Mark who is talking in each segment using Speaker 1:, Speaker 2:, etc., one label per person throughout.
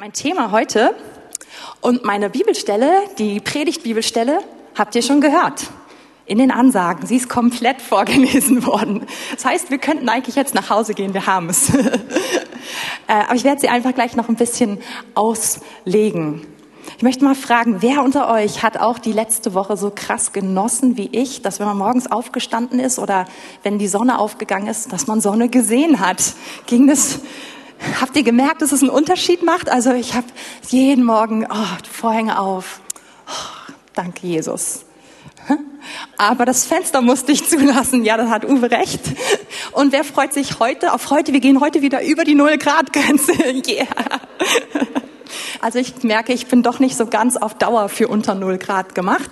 Speaker 1: Mein Thema heute und meine Bibelstelle, die Predigtbibelstelle, habt ihr schon gehört. In den Ansagen. Sie ist komplett vorgelesen worden. Das heißt, wir könnten eigentlich jetzt nach Hause gehen, wir haben es. Äh, aber ich werde sie einfach gleich noch ein bisschen auslegen. Ich möchte mal fragen, wer unter euch hat auch die letzte Woche so krass genossen wie ich, dass wenn man morgens aufgestanden ist oder wenn die Sonne aufgegangen ist, dass man Sonne gesehen hat? Ging das Habt ihr gemerkt, dass es einen Unterschied macht? Also ich habe jeden Morgen oh, Vorhänge auf. Oh, danke, Jesus. Aber das Fenster musste ich zulassen. Ja, das hat Uwe recht. Und wer freut sich heute auf heute? Wir gehen heute wieder über die Null-Grad-Grenze. Yeah. Also ich merke, ich bin doch nicht so ganz auf Dauer für unter Null Grad gemacht.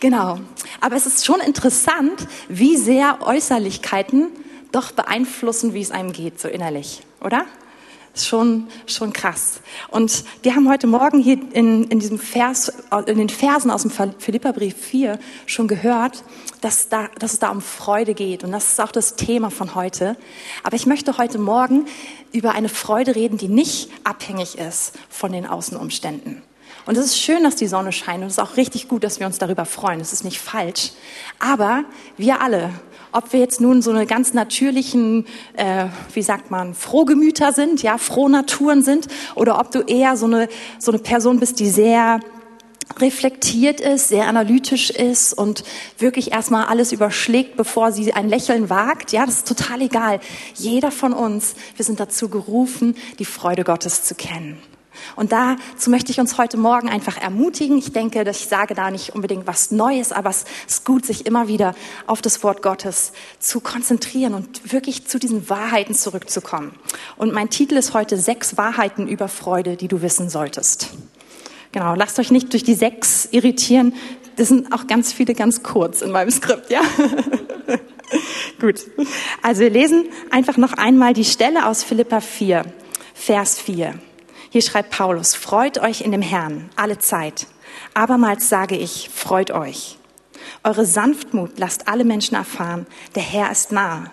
Speaker 1: Genau. Aber es ist schon interessant, wie sehr Äußerlichkeiten doch beeinflussen, wie es einem geht, so innerlich, oder? Schon, schon krass. Und wir haben heute Morgen hier in, in diesem Vers, in den Versen aus dem Philipperbrief 4 schon gehört, dass, da, dass es da um Freude geht. Und das ist auch das Thema von heute. Aber ich möchte heute Morgen über eine Freude reden, die nicht abhängig ist von den Außenumständen. Und es ist schön, dass die Sonne scheint und es ist auch richtig gut, dass wir uns darüber freuen. Es ist nicht falsch. Aber wir alle, ob wir jetzt nun so eine ganz natürlichen, äh, wie sagt man, Frohgemüter sind, ja, Frohnaturen sind, oder ob du eher so eine, so eine Person bist, die sehr reflektiert ist, sehr analytisch ist und wirklich erstmal alles überschlägt, bevor sie ein Lächeln wagt. Ja, das ist total egal. Jeder von uns, wir sind dazu gerufen, die Freude Gottes zu kennen. Und dazu möchte ich uns heute Morgen einfach ermutigen. Ich denke, dass ich sage da nicht unbedingt was Neues, aber es ist gut, sich immer wieder auf das Wort Gottes zu konzentrieren und wirklich zu diesen Wahrheiten zurückzukommen. Und mein Titel ist heute Sechs Wahrheiten über Freude, die du wissen solltest. Genau, lasst euch nicht durch die sechs irritieren. Das sind auch ganz viele ganz kurz in meinem Skript, ja? Gut. Also wir lesen einfach noch einmal die Stelle aus Philippa 4, Vers 4. Hier schreibt Paulus, freut euch in dem Herrn alle Zeit. Abermals sage ich, freut euch. Eure Sanftmut lasst alle Menschen erfahren, der Herr ist nahe.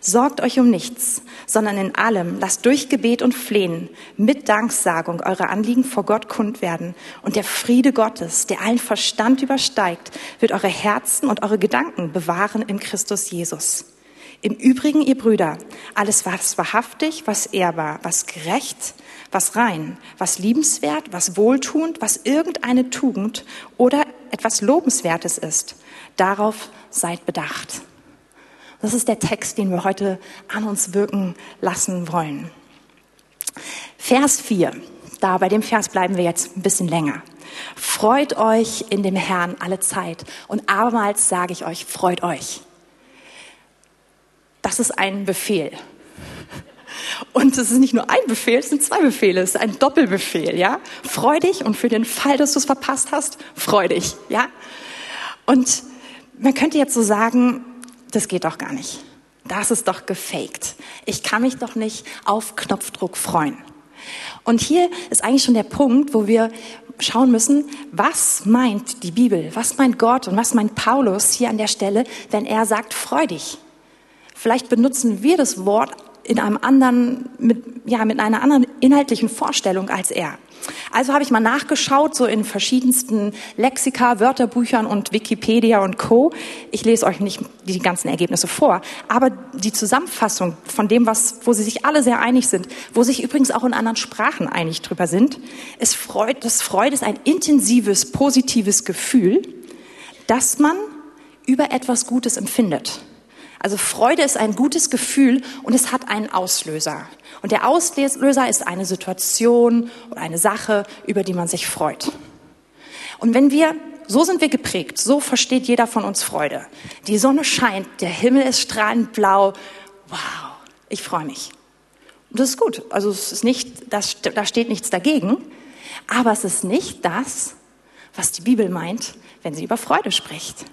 Speaker 1: Sorgt euch um nichts, sondern in allem lasst durch Gebet und Flehen mit Danksagung eure Anliegen vor Gott kund werden. Und der Friede Gottes, der allen Verstand übersteigt, wird eure Herzen und eure Gedanken bewahren in Christus Jesus. Im Übrigen, ihr Brüder, alles was wahrhaftig, was ehrbar, was gerecht, was rein, was liebenswert, was wohltuend, was irgendeine Tugend oder etwas Lobenswertes ist. Darauf seid bedacht. Das ist der Text, den wir heute an uns wirken lassen wollen. Vers 4. Da bei dem Vers bleiben wir jetzt ein bisschen länger. Freut euch in dem Herrn alle Zeit. Und abermals sage ich euch, freut euch. Das ist ein Befehl. Und es ist nicht nur ein Befehl, es sind zwei Befehle, es ist ein Doppelbefehl, ja? Freu dich und für den Fall, dass du es verpasst hast, freu dich, ja? Und man könnte jetzt so sagen, das geht doch gar nicht. Das ist doch gefaked. Ich kann mich doch nicht auf Knopfdruck freuen. Und hier ist eigentlich schon der Punkt, wo wir schauen müssen, was meint die Bibel, was meint Gott und was meint Paulus hier an der Stelle, wenn er sagt, freu dich. Vielleicht benutzen wir das Wort in einem anderen, mit, ja, mit einer anderen inhaltlichen Vorstellung als er. Also habe ich mal nachgeschaut, so in verschiedensten Lexika, Wörterbüchern und Wikipedia und Co. Ich lese euch nicht die ganzen Ergebnisse vor, aber die Zusammenfassung von dem, was, wo sie sich alle sehr einig sind, wo sich übrigens auch in anderen Sprachen einig drüber sind, ist Freude, das Freude ist ein intensives, positives Gefühl, dass man über etwas Gutes empfindet. Also Freude ist ein gutes Gefühl und es hat einen Auslöser. Und der Auslöser ist eine Situation oder eine Sache, über die man sich freut. Und wenn wir, so sind wir geprägt, so versteht jeder von uns Freude. Die Sonne scheint, der Himmel ist strahlend blau. Wow, ich freue mich. Und das ist gut. Also es ist nicht, das, da steht nichts dagegen. Aber es ist nicht das, was die Bibel meint, wenn sie über Freude spricht.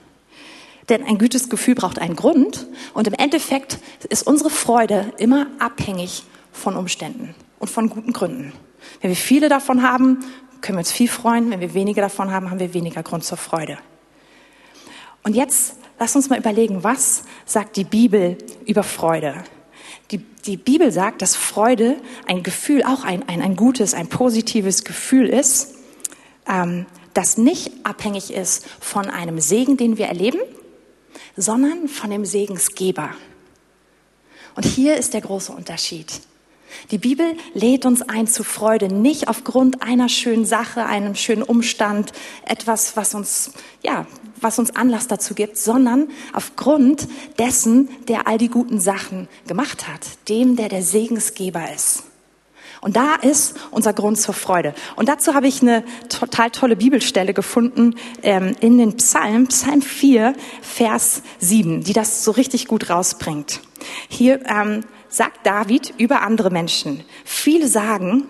Speaker 1: Denn ein gutes Gefühl braucht einen Grund und im Endeffekt ist unsere Freude immer abhängig von Umständen und von guten Gründen. Wenn wir viele davon haben, können wir uns viel freuen. Wenn wir weniger davon haben, haben wir weniger Grund zur Freude. Und jetzt lass uns mal überlegen, was sagt die Bibel über Freude? Die, die Bibel sagt, dass Freude ein Gefühl, auch ein, ein, ein gutes, ein positives Gefühl ist, ähm, das nicht abhängig ist von einem Segen, den wir erleben, sondern von dem Segensgeber. Und hier ist der große Unterschied. Die Bibel lädt uns ein zu Freude, nicht aufgrund einer schönen Sache, einem schönen Umstand, etwas, was uns, ja, was uns Anlass dazu gibt, sondern aufgrund dessen, der all die guten Sachen gemacht hat, dem, der der Segensgeber ist. Und da ist unser Grund zur Freude. Und dazu habe ich eine total tolle Bibelstelle gefunden ähm, in den Psalm, Psalm 4, Vers 7, die das so richtig gut rausbringt. Hier ähm, sagt David über andere Menschen. Viele sagen,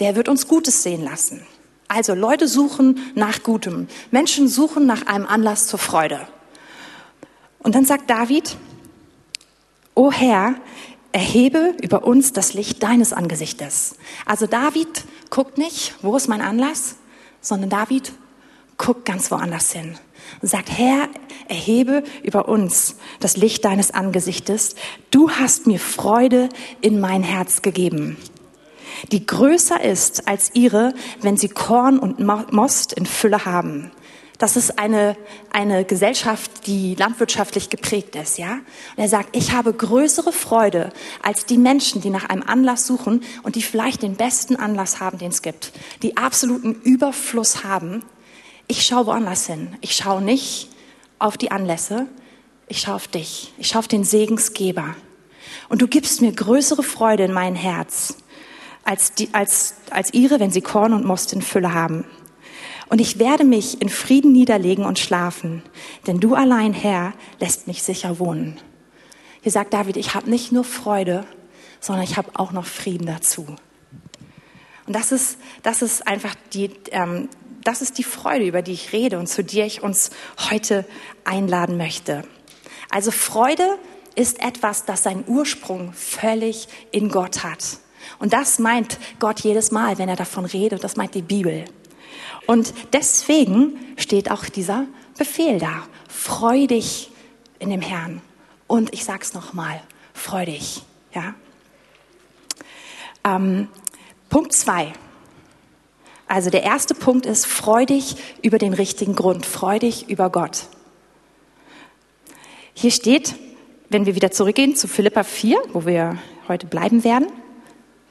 Speaker 1: der wird uns Gutes sehen lassen. Also Leute suchen nach Gutem. Menschen suchen nach einem Anlass zur Freude. Und dann sagt David, O Herr, erhebe über uns das Licht deines Angesichtes. Also David guckt nicht, wo ist mein Anlass, sondern David guckt ganz woanders hin sagt, Herr, erhebe über uns das Licht deines Angesichtes. Du hast mir Freude in mein Herz gegeben, die größer ist als ihre, wenn sie Korn und Most in Fülle haben. Das ist eine, eine Gesellschaft, die landwirtschaftlich geprägt ist, ja. Und er sagt, ich habe größere Freude als die Menschen, die nach einem Anlass suchen und die vielleicht den besten Anlass haben, den es gibt, die absoluten Überfluss haben. Ich schaue woanders hin. Ich schaue nicht auf die Anlässe. Ich schaue auf dich. Ich schaue auf den Segensgeber. Und du gibst mir größere Freude in mein Herz als, die, als, als ihre, wenn sie Korn und Most in Fülle haben. Und ich werde mich in Frieden niederlegen und schlafen, denn du allein, Herr, lässt mich sicher wohnen. Hier sagt David, ich habe nicht nur Freude, sondern ich habe auch noch Frieden dazu. Und das ist, das ist einfach die, ähm, das ist die Freude, über die ich rede und zu der ich uns heute einladen möchte. Also Freude ist etwas, das seinen Ursprung völlig in Gott hat. Und das meint Gott jedes Mal, wenn er davon redet. Das meint die Bibel. Und deswegen steht auch dieser Befehl da. Freu dich in dem Herrn. Und ich sag's nochmal, freu dich. Ja? Ähm, Punkt zwei. Also der erste Punkt ist, freu dich über den richtigen Grund, freu dich über Gott. Hier steht, wenn wir wieder zurückgehen zu Philippa 4, wo wir heute bleiben werden,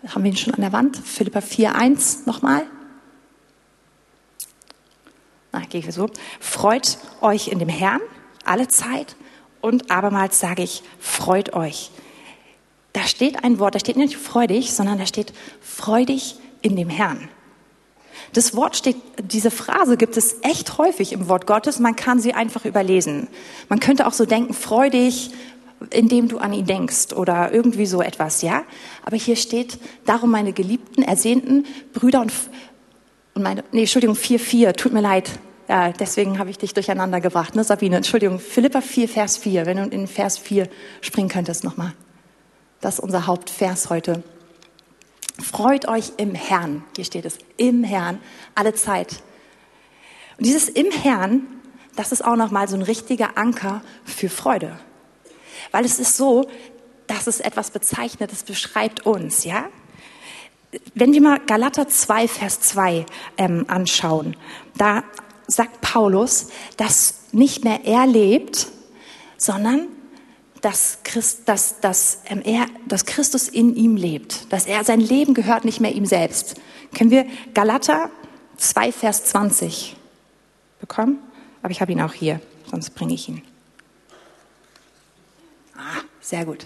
Speaker 1: haben wir ihn schon an der Wand, Philippa 4, 1 nochmal gehe ich so, freut euch in dem Herrn alle Zeit und abermals sage ich, freut euch. Da steht ein Wort, da steht nicht freudig, sondern da steht freudig in dem Herrn. Das Wort steht, diese Phrase gibt es echt häufig im Wort Gottes. Man kann sie einfach überlesen. Man könnte auch so denken, freudig, indem du an ihn denkst oder irgendwie so etwas, ja. Aber hier steht, darum meine geliebten, ersehnten Brüder und, und meine, nee, Entschuldigung, 4,4, tut mir leid. Ja, deswegen habe ich dich durcheinander gebracht, ne, Sabine? Entschuldigung, Philippa 4, Vers 4, wenn du in Vers 4 springen könntest nochmal. Das ist unser Hauptvers heute. Freut euch im Herrn, hier steht es, im Herrn, alle Zeit. Und dieses im Herrn, das ist auch nochmal so ein richtiger Anker für Freude. Weil es ist so, dass es etwas bezeichnet, es beschreibt uns, ja? Wenn wir mal Galater 2, Vers 2 ähm, anschauen, da sagt Paulus, dass nicht mehr er lebt, sondern dass, Christ, dass, dass, ähm, er, dass Christus in ihm lebt, dass er sein Leben gehört nicht mehr ihm selbst. Können wir Galater 2, Vers 20 bekommen? Aber ich habe ihn auch hier, sonst bringe ich ihn. Ah, sehr gut.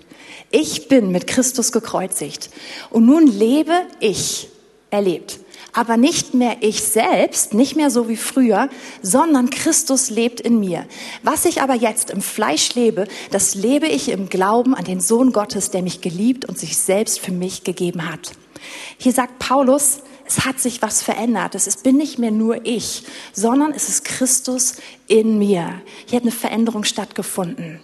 Speaker 1: Ich bin mit Christus gekreuzigt und nun lebe ich. Er lebt aber nicht mehr ich selbst, nicht mehr so wie früher, sondern Christus lebt in mir. Was ich aber jetzt im Fleisch lebe, das lebe ich im Glauben an den Sohn Gottes, der mich geliebt und sich selbst für mich gegeben hat. Hier sagt Paulus, es hat sich was verändert. Es bin nicht mehr nur ich, sondern es ist Christus in mir. Hier hat eine Veränderung stattgefunden.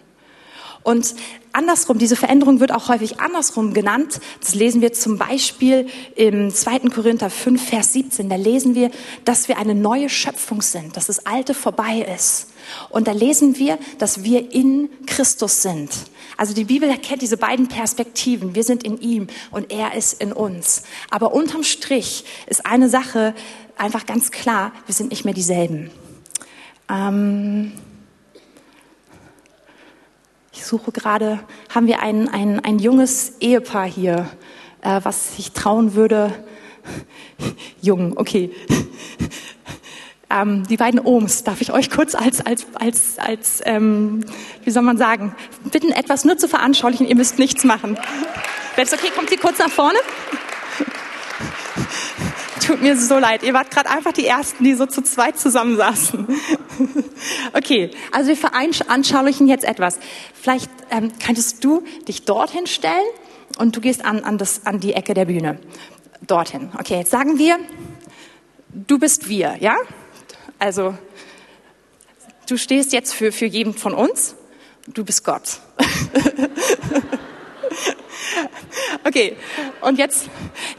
Speaker 1: Und andersrum, diese Veränderung wird auch häufig andersrum genannt. Das lesen wir zum Beispiel im 2. Korinther 5, Vers 17. Da lesen wir, dass wir eine neue Schöpfung sind, dass das Alte vorbei ist. Und da lesen wir, dass wir in Christus sind. Also die Bibel erkennt diese beiden Perspektiven. Wir sind in ihm und er ist in uns. Aber unterm Strich ist eine Sache einfach ganz klar, wir sind nicht mehr dieselben. Ähm ich suche gerade, haben wir ein, ein, ein junges Ehepaar hier, äh, was sich trauen würde. Jung, okay. Ähm, die beiden Ohms darf ich euch kurz als, als, als, als ähm, wie soll man sagen, bitten, etwas nur zu veranschaulichen. Ihr müsst nichts machen. Wäre es okay, kommt ihr kurz nach vorne? Tut mir so leid. Ihr wart gerade einfach die Ersten, die so zu zweit zusammensaßen. Okay, also wir veranschaulichen jetzt etwas. Vielleicht ähm, könntest du dich dorthin stellen und du gehst an, an, das, an die Ecke der Bühne. Dorthin. Okay, jetzt sagen wir, du bist wir, ja? Also, du stehst jetzt für, für jeden von uns, du bist Gott. okay, und jetzt,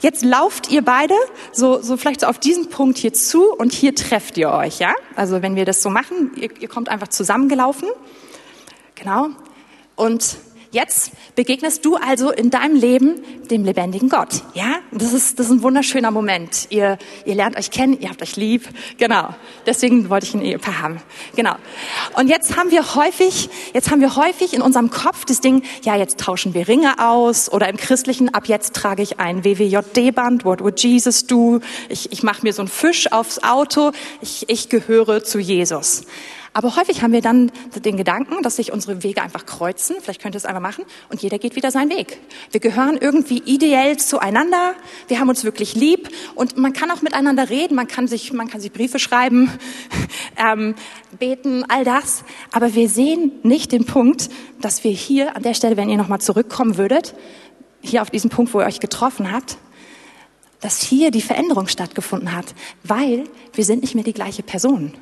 Speaker 1: jetzt lauft ihr beide so, so vielleicht so auf diesen Punkt hier zu und hier trefft ihr euch, ja? Also wenn wir das so machen, ihr, ihr kommt einfach zusammengelaufen, genau, und Jetzt begegnest du also in deinem Leben dem lebendigen Gott. Ja, das ist, das ist ein wunderschöner Moment. Ihr, ihr lernt euch kennen, ihr habt euch lieb. Genau. Deswegen wollte ich ein Ehepaar haben. Genau. Und jetzt haben wir häufig, jetzt haben wir häufig in unserem Kopf das Ding, ja, jetzt tauschen wir Ringe aus oder im Christlichen, ab jetzt trage ich ein WWJD-Band. What would Jesus do? Ich, ich mache mir so einen Fisch aufs Auto. Ich, ich gehöre zu Jesus. Aber häufig haben wir dann den Gedanken, dass sich unsere Wege einfach kreuzen. Vielleicht könnt ihr es einfach machen und jeder geht wieder seinen Weg. Wir gehören irgendwie ideell zueinander. Wir haben uns wirklich lieb und man kann auch miteinander reden. Man kann sich, man kann sich Briefe schreiben, ähm, beten, all das. Aber wir sehen nicht den Punkt, dass wir hier an der Stelle, wenn ihr nochmal zurückkommen würdet, hier auf diesem Punkt, wo ihr euch getroffen habt, dass hier die Veränderung stattgefunden hat, weil wir sind nicht mehr die gleiche Person.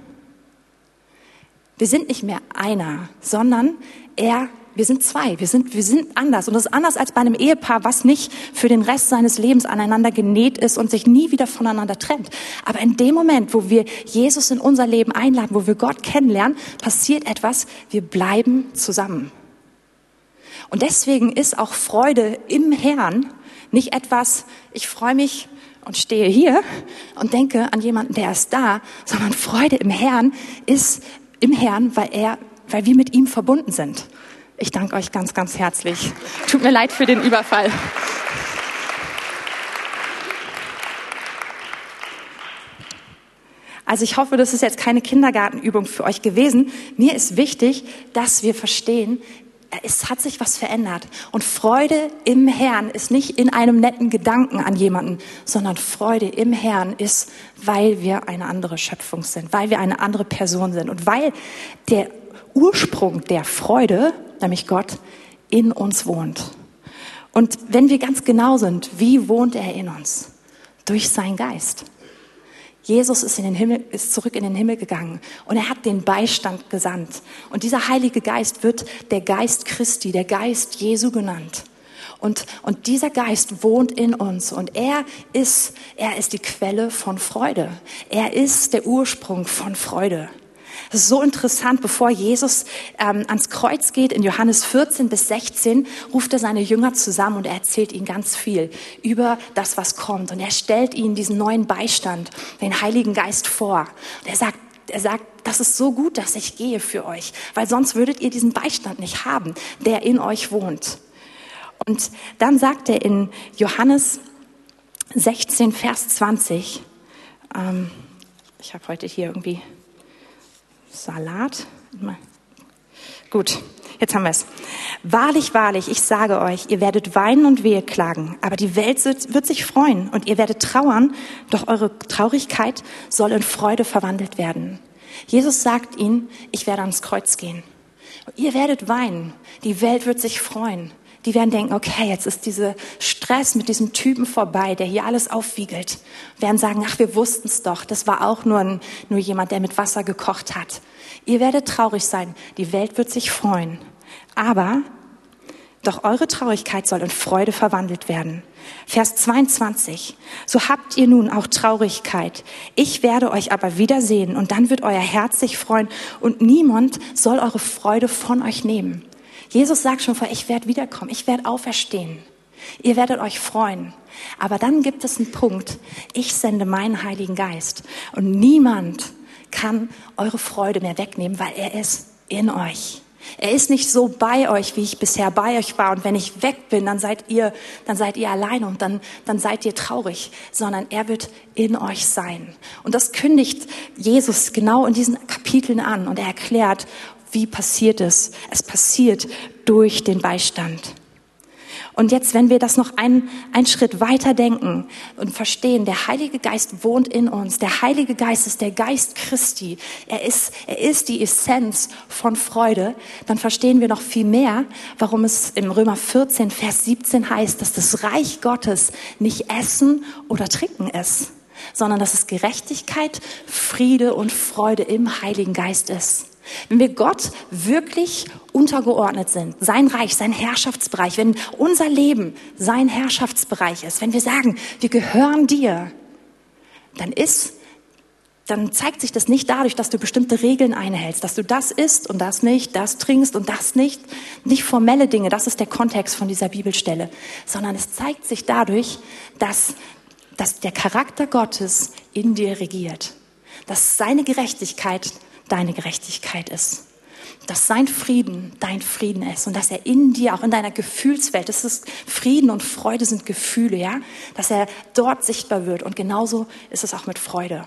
Speaker 1: Wir sind nicht mehr einer, sondern er, wir sind zwei, wir sind, wir sind anders. Und das ist anders als bei einem Ehepaar, was nicht für den Rest seines Lebens aneinander genäht ist und sich nie wieder voneinander trennt. Aber in dem Moment, wo wir Jesus in unser Leben einladen, wo wir Gott kennenlernen, passiert etwas, wir bleiben zusammen. Und deswegen ist auch Freude im Herrn nicht etwas, ich freue mich und stehe hier und denke an jemanden, der ist da, sondern Freude im Herrn ist im Herrn, weil er, weil wir mit ihm verbunden sind. Ich danke euch ganz, ganz herzlich. Tut mir leid für den Überfall. Also ich hoffe, das ist jetzt keine Kindergartenübung für euch gewesen. Mir ist wichtig, dass wir verstehen, es hat sich was verändert. Und Freude im Herrn ist nicht in einem netten Gedanken an jemanden, sondern Freude im Herrn ist, weil wir eine andere Schöpfung sind, weil wir eine andere Person sind und weil der Ursprung der Freude, nämlich Gott, in uns wohnt. Und wenn wir ganz genau sind, wie wohnt er in uns? Durch seinen Geist. Jesus ist, in den Himmel, ist zurück in den Himmel gegangen und er hat den Beistand gesandt. Und dieser Heilige Geist wird der Geist Christi, der Geist Jesu genannt. Und, und dieser Geist wohnt in uns und er ist, er ist die Quelle von Freude. Er ist der Ursprung von Freude. Das ist so interessant. Bevor Jesus ähm, ans Kreuz geht, in Johannes 14 bis 16, ruft er seine Jünger zusammen und er erzählt ihnen ganz viel über das, was kommt. Und er stellt ihnen diesen neuen Beistand, den Heiligen Geist vor. Und er sagt, er sagt, das ist so gut, dass ich gehe für euch, weil sonst würdet ihr diesen Beistand nicht haben, der in euch wohnt. Und dann sagt er in Johannes 16, Vers 20, ähm, ich habe heute hier irgendwie Salat. Gut, jetzt haben wir es. Wahrlich, wahrlich, ich sage euch, ihr werdet weinen und wehe klagen, aber die Welt wird sich freuen und ihr werdet trauern, doch eure Traurigkeit soll in Freude verwandelt werden. Jesus sagt ihnen, ich werde ans Kreuz gehen. Ihr werdet weinen, die Welt wird sich freuen die werden denken, okay, jetzt ist dieser Stress mit diesem Typen vorbei, der hier alles aufwiegelt. Werden sagen, ach, wir wussten es doch, das war auch nur, ein, nur jemand, der mit Wasser gekocht hat. Ihr werdet traurig sein, die Welt wird sich freuen. Aber doch eure Traurigkeit soll in Freude verwandelt werden. Vers 22. So habt ihr nun auch Traurigkeit. Ich werde euch aber wiedersehen und dann wird euer Herz sich freuen und niemand soll eure Freude von euch nehmen. Jesus sagt schon vor, ich werde wiederkommen, ich werde auferstehen. Ihr werdet euch freuen. Aber dann gibt es einen Punkt, ich sende meinen Heiligen Geist und niemand kann eure Freude mehr wegnehmen, weil er ist in euch. Er ist nicht so bei euch, wie ich bisher bei euch war. Und wenn ich weg bin, dann seid ihr, dann seid ihr alleine und dann, dann seid ihr traurig, sondern er wird in euch sein. Und das kündigt Jesus genau in diesen Kapiteln an und er erklärt, wie passiert es. Es passiert durch den Beistand. Und jetzt, wenn wir das noch einen, einen Schritt weiter denken und verstehen, der Heilige Geist wohnt in uns. Der Heilige Geist ist der Geist Christi. Er ist, er ist die Essenz von Freude. Dann verstehen wir noch viel mehr, warum es im Römer 14, Vers 17 heißt, dass das Reich Gottes nicht Essen oder Trinken ist, sondern dass es Gerechtigkeit, Friede und Freude im Heiligen Geist ist. Wenn wir Gott wirklich untergeordnet sind, sein Reich, sein Herrschaftsbereich, wenn unser Leben sein Herrschaftsbereich ist, wenn wir sagen, wir gehören dir, dann ist, dann zeigt sich das nicht dadurch, dass du bestimmte Regeln einhältst, dass du das isst und das nicht, das trinkst und das nicht, nicht formelle Dinge, das ist der Kontext von dieser Bibelstelle, sondern es zeigt sich dadurch, dass, dass der Charakter Gottes in dir regiert, dass seine Gerechtigkeit deine Gerechtigkeit ist. Dass sein Frieden dein Frieden ist und dass er in dir, auch in deiner Gefühlswelt, das ist Frieden und Freude sind Gefühle, ja, dass er dort sichtbar wird. Und genauso ist es auch mit Freude.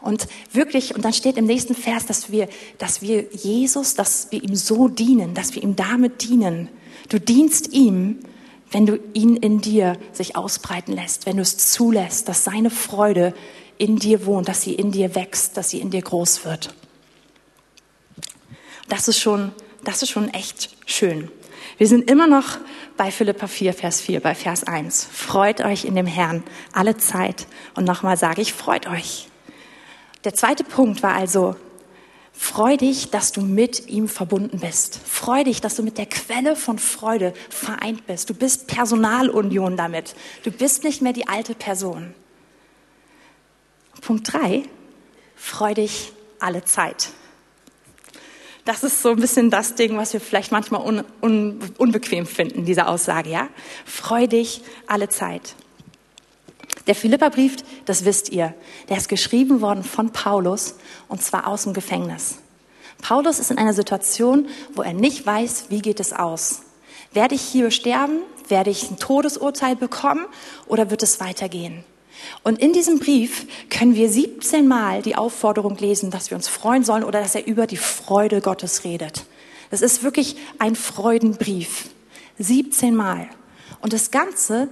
Speaker 1: Und wirklich, und dann steht im nächsten Vers, dass wir, dass wir Jesus, dass wir ihm so dienen, dass wir ihm damit dienen. Du dienst ihm, wenn du ihn in dir sich ausbreiten lässt, wenn du es zulässt, dass seine Freude in dir wohnt, dass sie in dir wächst, dass sie in dir groß wird. Das ist schon, das ist schon echt schön. Wir sind immer noch bei Philippa 4, Vers 4, bei Vers 1. Freut euch in dem Herrn alle Zeit. Und nochmal sage ich, freut euch. Der zweite Punkt war also, freu dich, dass du mit ihm verbunden bist. Freu dich, dass du mit der Quelle von Freude vereint bist. Du bist Personalunion damit. Du bist nicht mehr die alte Person. Punkt 3, freu dich alle Zeit. Das ist so ein bisschen das Ding, was wir vielleicht manchmal un, un, unbequem finden, diese Aussage, ja? Freu dich alle Zeit. Der Philipperbrief, das wisst ihr, der ist geschrieben worden von Paulus und zwar aus dem Gefängnis. Paulus ist in einer Situation, wo er nicht weiß, wie geht es aus. Werde ich hier sterben? Werde ich ein Todesurteil bekommen? Oder wird es weitergehen? Und in diesem Brief können wir 17 Mal die Aufforderung lesen, dass wir uns freuen sollen oder dass er über die Freude Gottes redet. Das ist wirklich ein Freudenbrief. 17 Mal. Und das Ganze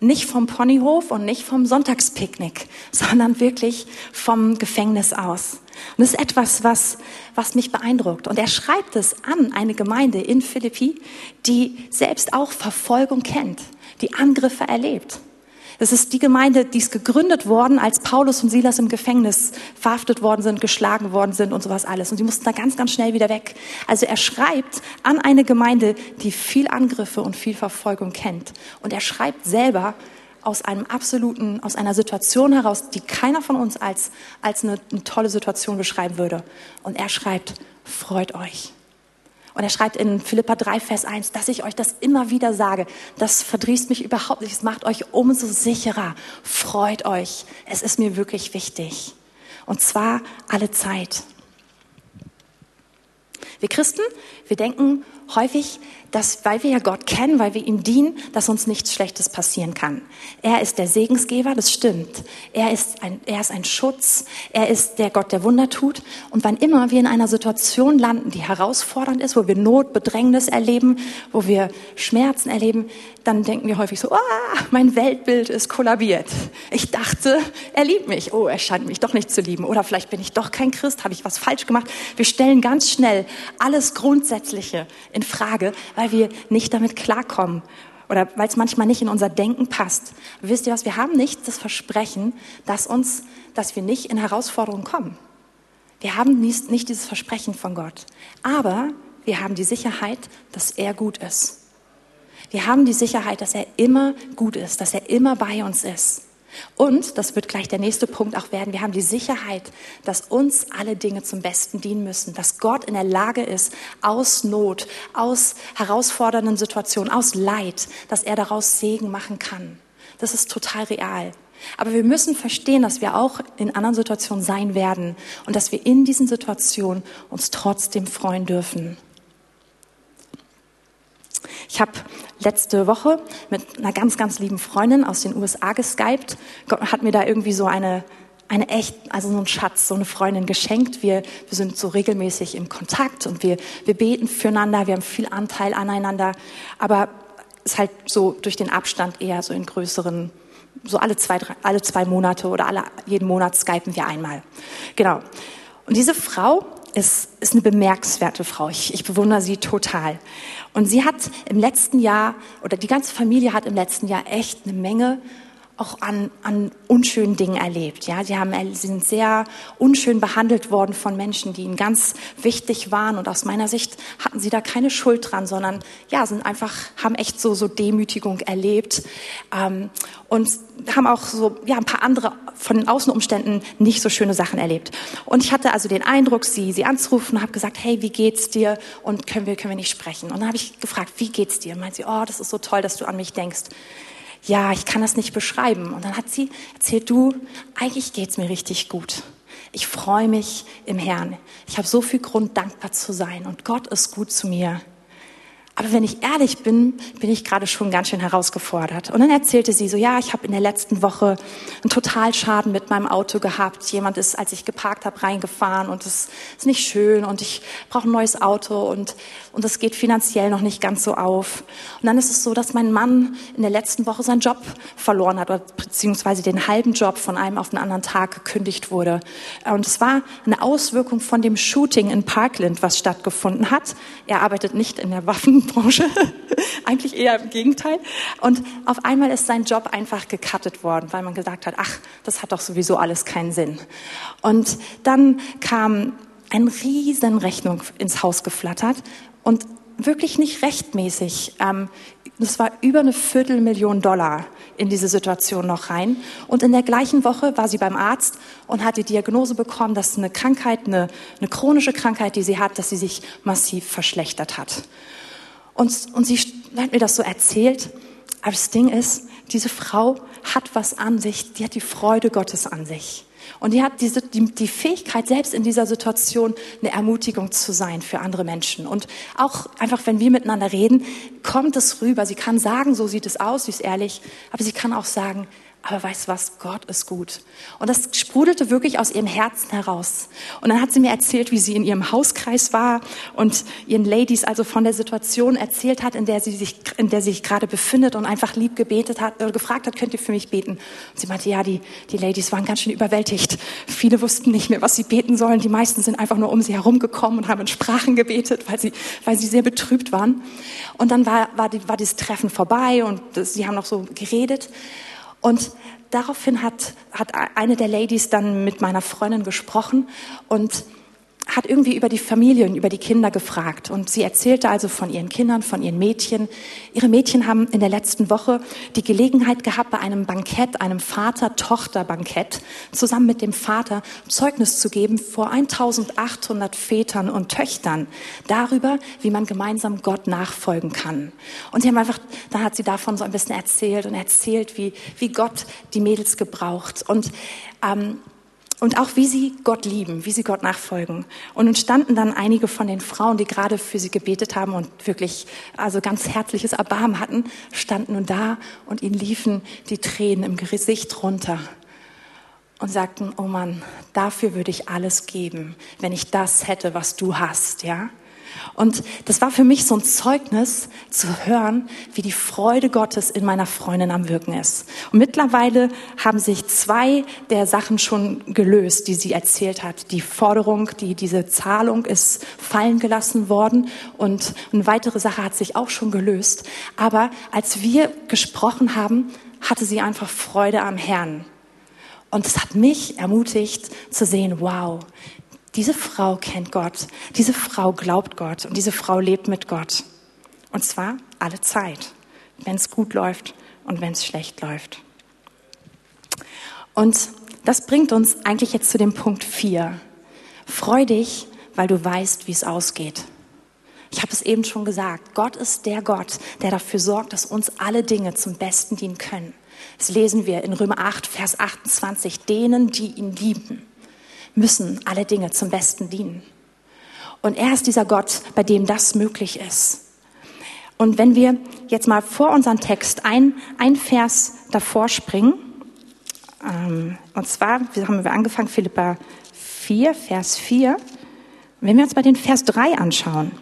Speaker 1: nicht vom Ponyhof und nicht vom Sonntagspicknick, sondern wirklich vom Gefängnis aus. Und das ist etwas, was, was mich beeindruckt. Und er schreibt es an eine Gemeinde in Philippi, die selbst auch Verfolgung kennt, die Angriffe erlebt. Das ist die Gemeinde, die ist gegründet worden, als Paulus und Silas im Gefängnis verhaftet worden sind, geschlagen worden sind und sowas alles. Und sie mussten da ganz, ganz schnell wieder weg. Also er schreibt an eine Gemeinde, die viel Angriffe und viel Verfolgung kennt. Und er schreibt selber aus einem absoluten, aus einer Situation heraus, die keiner von uns als, als eine, eine tolle Situation beschreiben würde. Und er schreibt, freut euch. Und er schreibt in Philippa 3, Vers 1, dass ich euch das immer wieder sage. Das verdrießt mich überhaupt nicht. Es macht euch umso sicherer. Freut euch. Es ist mir wirklich wichtig. Und zwar alle Zeit. Wir Christen, wir denken häufig, dass, weil wir ja Gott kennen, weil wir ihm dienen, dass uns nichts Schlechtes passieren kann. Er ist der Segensgeber, das stimmt. Er ist ein, er ist ein Schutz. Er ist der Gott, der Wunder tut. Und wann immer wir in einer Situation landen, die herausfordernd ist, wo wir Not, Bedrängnis erleben, wo wir Schmerzen erleben, dann denken wir häufig so, ah, mein Weltbild ist kollabiert. Ich dachte, er liebt mich. Oh, er scheint mich doch nicht zu lieben. Oder vielleicht bin ich doch kein Christ, habe ich was falsch gemacht. Wir stellen ganz schnell alles Grundsätzliche in Frage, weil wir nicht damit klarkommen oder weil es manchmal nicht in unser Denken passt. wisst ihr was? Wir haben nicht das Versprechen, dass uns, dass wir nicht in Herausforderungen kommen. Wir haben nicht, nicht dieses Versprechen von Gott. Aber wir haben die Sicherheit, dass er gut ist. Wir haben die Sicherheit, dass er immer gut ist, dass er immer bei uns ist. Und, das wird gleich der nächste Punkt auch werden, wir haben die Sicherheit, dass uns alle Dinge zum Besten dienen müssen, dass Gott in der Lage ist, aus Not, aus herausfordernden Situationen, aus Leid, dass er daraus Segen machen kann. Das ist total real. Aber wir müssen verstehen, dass wir auch in anderen Situationen sein werden und dass wir in diesen Situationen uns trotzdem freuen dürfen. Ich habe letzte Woche mit einer ganz, ganz lieben Freundin aus den USA geskypt. Gott hat mir da irgendwie so eine, eine echt, also so ein Schatz, so eine Freundin geschenkt. Wir, wir sind so regelmäßig im Kontakt und wir, wir beten füreinander, wir haben viel Anteil aneinander. Aber es ist halt so durch den Abstand eher so in größeren, so alle zwei, drei, alle zwei Monate oder alle, jeden Monat skypen wir einmal. Genau. Und diese Frau ist, ist eine bemerkenswerte Frau. Ich, ich bewundere sie total. Und sie hat im letzten Jahr, oder die ganze Familie hat im letzten Jahr echt eine Menge auch an, an unschönen Dingen erlebt. Ja, sie haben, sie sind sehr unschön behandelt worden von Menschen, die ihnen ganz wichtig waren. Und aus meiner Sicht hatten sie da keine Schuld dran, sondern ja, sind einfach, haben echt so, so Demütigung erlebt. Ähm, und haben auch so, ja, ein paar andere von den Außenumständen nicht so schöne Sachen erlebt. Und ich hatte also den Eindruck, sie, sie anzurufen, habe gesagt, hey, wie geht's dir? Und können wir, können wir nicht sprechen? Und dann habe ich gefragt, wie geht's dir? Und meint sie, oh, das ist so toll, dass du an mich denkst ja, ich kann das nicht beschreiben. Und dann hat sie erzählt, du, eigentlich geht's mir richtig gut. Ich freue mich im Herrn. Ich habe so viel Grund, dankbar zu sein. Und Gott ist gut zu mir. Aber wenn ich ehrlich bin, bin ich gerade schon ganz schön herausgefordert. Und dann erzählte sie so, ja, ich habe in der letzten Woche einen Totalschaden mit meinem Auto gehabt. Jemand ist, als ich geparkt habe, reingefahren und es ist nicht schön und ich brauche ein neues Auto und und es geht finanziell noch nicht ganz so auf. Und dann ist es so, dass mein Mann in der letzten Woche seinen Job verloren hat, oder beziehungsweise den halben Job von einem auf den anderen Tag gekündigt wurde. Und es war eine Auswirkung von dem Shooting in Parkland, was stattgefunden hat. Er arbeitet nicht in der Waffenbranche, eigentlich eher im Gegenteil. Und auf einmal ist sein Job einfach gecuttet worden, weil man gesagt hat, ach, das hat doch sowieso alles keinen Sinn. Und dann kam eine riesen Rechnung ins Haus geflattert und wirklich nicht rechtmäßig. Ähm, das war über eine Viertelmillion Dollar in diese Situation noch rein. Und in der gleichen Woche war sie beim Arzt und hat die Diagnose bekommen, dass eine Krankheit, eine, eine chronische Krankheit, die sie hat, dass sie sich massiv verschlechtert hat. Und, und sie hat mir das so erzählt. Aber das Ding ist, diese Frau hat was an sich, die hat die Freude Gottes an sich. Und die hat diese, die, die Fähigkeit, selbst in dieser Situation eine Ermutigung zu sein für andere Menschen. Und auch einfach, wenn wir miteinander reden, kommt es rüber. Sie kann sagen, so sieht es aus, sie ist ehrlich, aber sie kann auch sagen, aber weißt du was, Gott ist gut. Und das sprudelte wirklich aus ihrem Herzen heraus. Und dann hat sie mir erzählt, wie sie in ihrem Hauskreis war und ihren Ladies also von der Situation erzählt hat, in der sie sich, in der sie sich gerade befindet und einfach lieb gebetet hat, oder gefragt hat, könnt ihr für mich beten? Und sie meinte, ja, die, die Ladies waren ganz schön überwältigt. Viele wussten nicht mehr, was sie beten sollen. Die meisten sind einfach nur um sie herumgekommen und haben in Sprachen gebetet, weil sie, weil sie sehr betrübt waren. Und dann war, war, die, war dieses Treffen vorbei und sie haben noch so geredet. Und daraufhin hat, hat eine der Ladies dann mit meiner Freundin gesprochen und hat irgendwie über die Familien, über die Kinder gefragt. Und sie erzählte also von ihren Kindern, von ihren Mädchen. Ihre Mädchen haben in der letzten Woche die Gelegenheit gehabt, bei einem Bankett, einem Vater-Tochter-Bankett, zusammen mit dem Vater Zeugnis zu geben vor 1800 Vätern und Töchtern darüber, wie man gemeinsam Gott nachfolgen kann. Und sie haben einfach, da hat sie davon so ein bisschen erzählt und erzählt, wie, wie Gott die Mädels gebraucht. Und ähm, und auch wie sie Gott lieben, wie sie Gott nachfolgen. Und nun standen dann einige von den Frauen, die gerade für sie gebetet haben und wirklich also ganz herzliches Erbarmen hatten, standen nun da und ihnen liefen die Tränen im Gesicht runter und sagten, oh Mann, dafür würde ich alles geben, wenn ich das hätte, was du hast, ja? Und das war für mich so ein Zeugnis zu hören, wie die Freude Gottes in meiner Freundin am Wirken ist. Und mittlerweile haben sich zwei der Sachen schon gelöst, die sie erzählt hat. Die Forderung, die, diese Zahlung ist fallen gelassen worden und eine weitere Sache hat sich auch schon gelöst. Aber als wir gesprochen haben, hatte sie einfach Freude am Herrn. Und es hat mich ermutigt zu sehen, wow, diese Frau kennt Gott, diese Frau glaubt Gott und diese Frau lebt mit Gott. Und zwar alle Zeit. wenn es gut läuft und wenn es schlecht läuft. Und das bringt uns eigentlich jetzt zu dem Punkt 4. Freu dich, weil du weißt, wie es ausgeht. Ich habe es eben schon gesagt, Gott ist der Gott, der dafür sorgt, dass uns alle Dinge zum Besten dienen können. Das lesen wir in Römer 8, Vers 28. Denen, die ihn lieben, müssen alle Dinge zum Besten dienen. Und er ist dieser Gott, bei dem das möglich ist. Und wenn wir jetzt mal vor unseren Text ein, ein Vers davor springen, ähm, und zwar, haben wir angefangen, Philippa 4, Vers 4. Wenn wir uns mal den Vers 3 anschauen,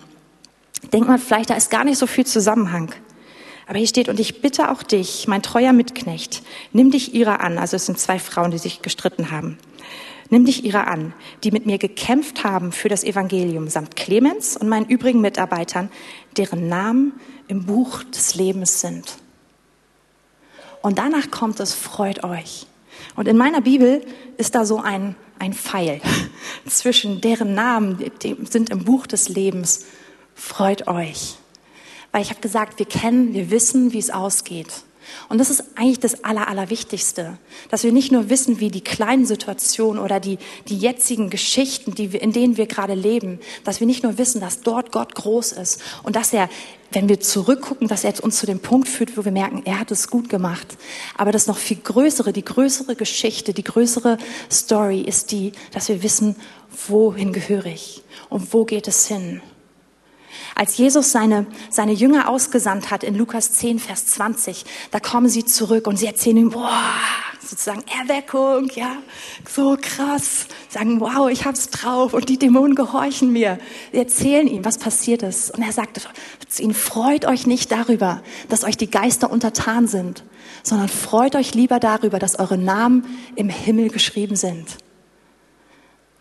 Speaker 1: denkt man vielleicht, da ist gar nicht so viel Zusammenhang. Aber hier steht, und ich bitte auch dich, mein treuer Mitknecht, nimm dich ihrer an. Also es sind zwei Frauen, die sich gestritten haben. Nimm dich ihrer an, die mit mir gekämpft haben für das Evangelium, samt Clemens und meinen übrigen Mitarbeitern, deren Namen im Buch des Lebens sind. Und danach kommt es, freut euch. Und in meiner Bibel ist da so ein, ein Pfeil zwischen deren Namen, sind im Buch des Lebens. Freut euch. Weil ich habe gesagt, wir kennen, wir wissen, wie es ausgeht. Und das ist eigentlich das Aller, Allerwichtigste, dass wir nicht nur wissen, wie die kleinen Situationen oder die, die jetzigen Geschichten, die wir, in denen wir gerade leben, dass wir nicht nur wissen, dass dort Gott groß ist und dass er, wenn wir zurückgucken, dass er uns zu dem Punkt führt, wo wir merken, er hat es gut gemacht. Aber das noch viel größere, die größere Geschichte, die größere Story ist die, dass wir wissen, wohin gehöre ich und wo geht es hin. Als Jesus seine, seine Jünger ausgesandt hat in Lukas 10, Vers 20, da kommen sie zurück und sie erzählen ihm, boah, sozusagen Erweckung, ja, so krass, sagen, wow, ich hab's drauf und die Dämonen gehorchen mir. Sie erzählen ihm, was passiert ist. Und er sagte zu ihnen, freut euch nicht darüber, dass euch die Geister untertan sind, sondern freut euch lieber darüber, dass eure Namen im Himmel geschrieben sind.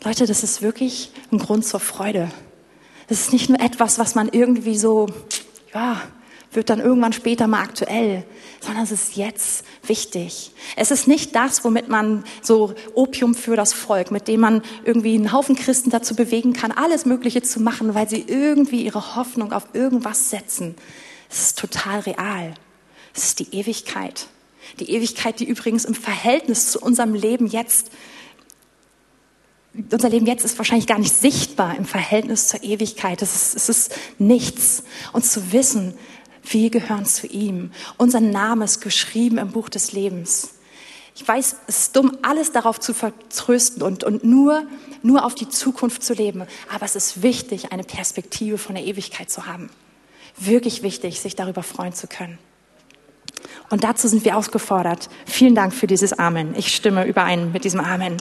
Speaker 1: Leute, das ist wirklich ein Grund zur Freude. Das ist nicht nur etwas, was man irgendwie so, ja, wird dann irgendwann später mal aktuell, sondern es ist jetzt wichtig. Es ist nicht das, womit man so Opium für das Volk, mit dem man irgendwie einen Haufen Christen dazu bewegen kann, alles Mögliche zu machen, weil sie irgendwie ihre Hoffnung auf irgendwas setzen. Es ist total real. Es ist die Ewigkeit. Die Ewigkeit, die übrigens im Verhältnis zu unserem Leben jetzt unser Leben jetzt ist wahrscheinlich gar nicht sichtbar im Verhältnis zur Ewigkeit. Es ist, es ist nichts. Und zu wissen, wir gehören zu ihm. Unser Name ist geschrieben im Buch des Lebens. Ich weiß, es ist dumm, alles darauf zu vertrösten und, und nur, nur auf die Zukunft zu leben. Aber es ist wichtig, eine Perspektive von der Ewigkeit zu haben. Wirklich wichtig, sich darüber freuen zu können. Und dazu sind wir ausgefordert. Vielen Dank für dieses Amen. Ich stimme überein mit diesem Amen.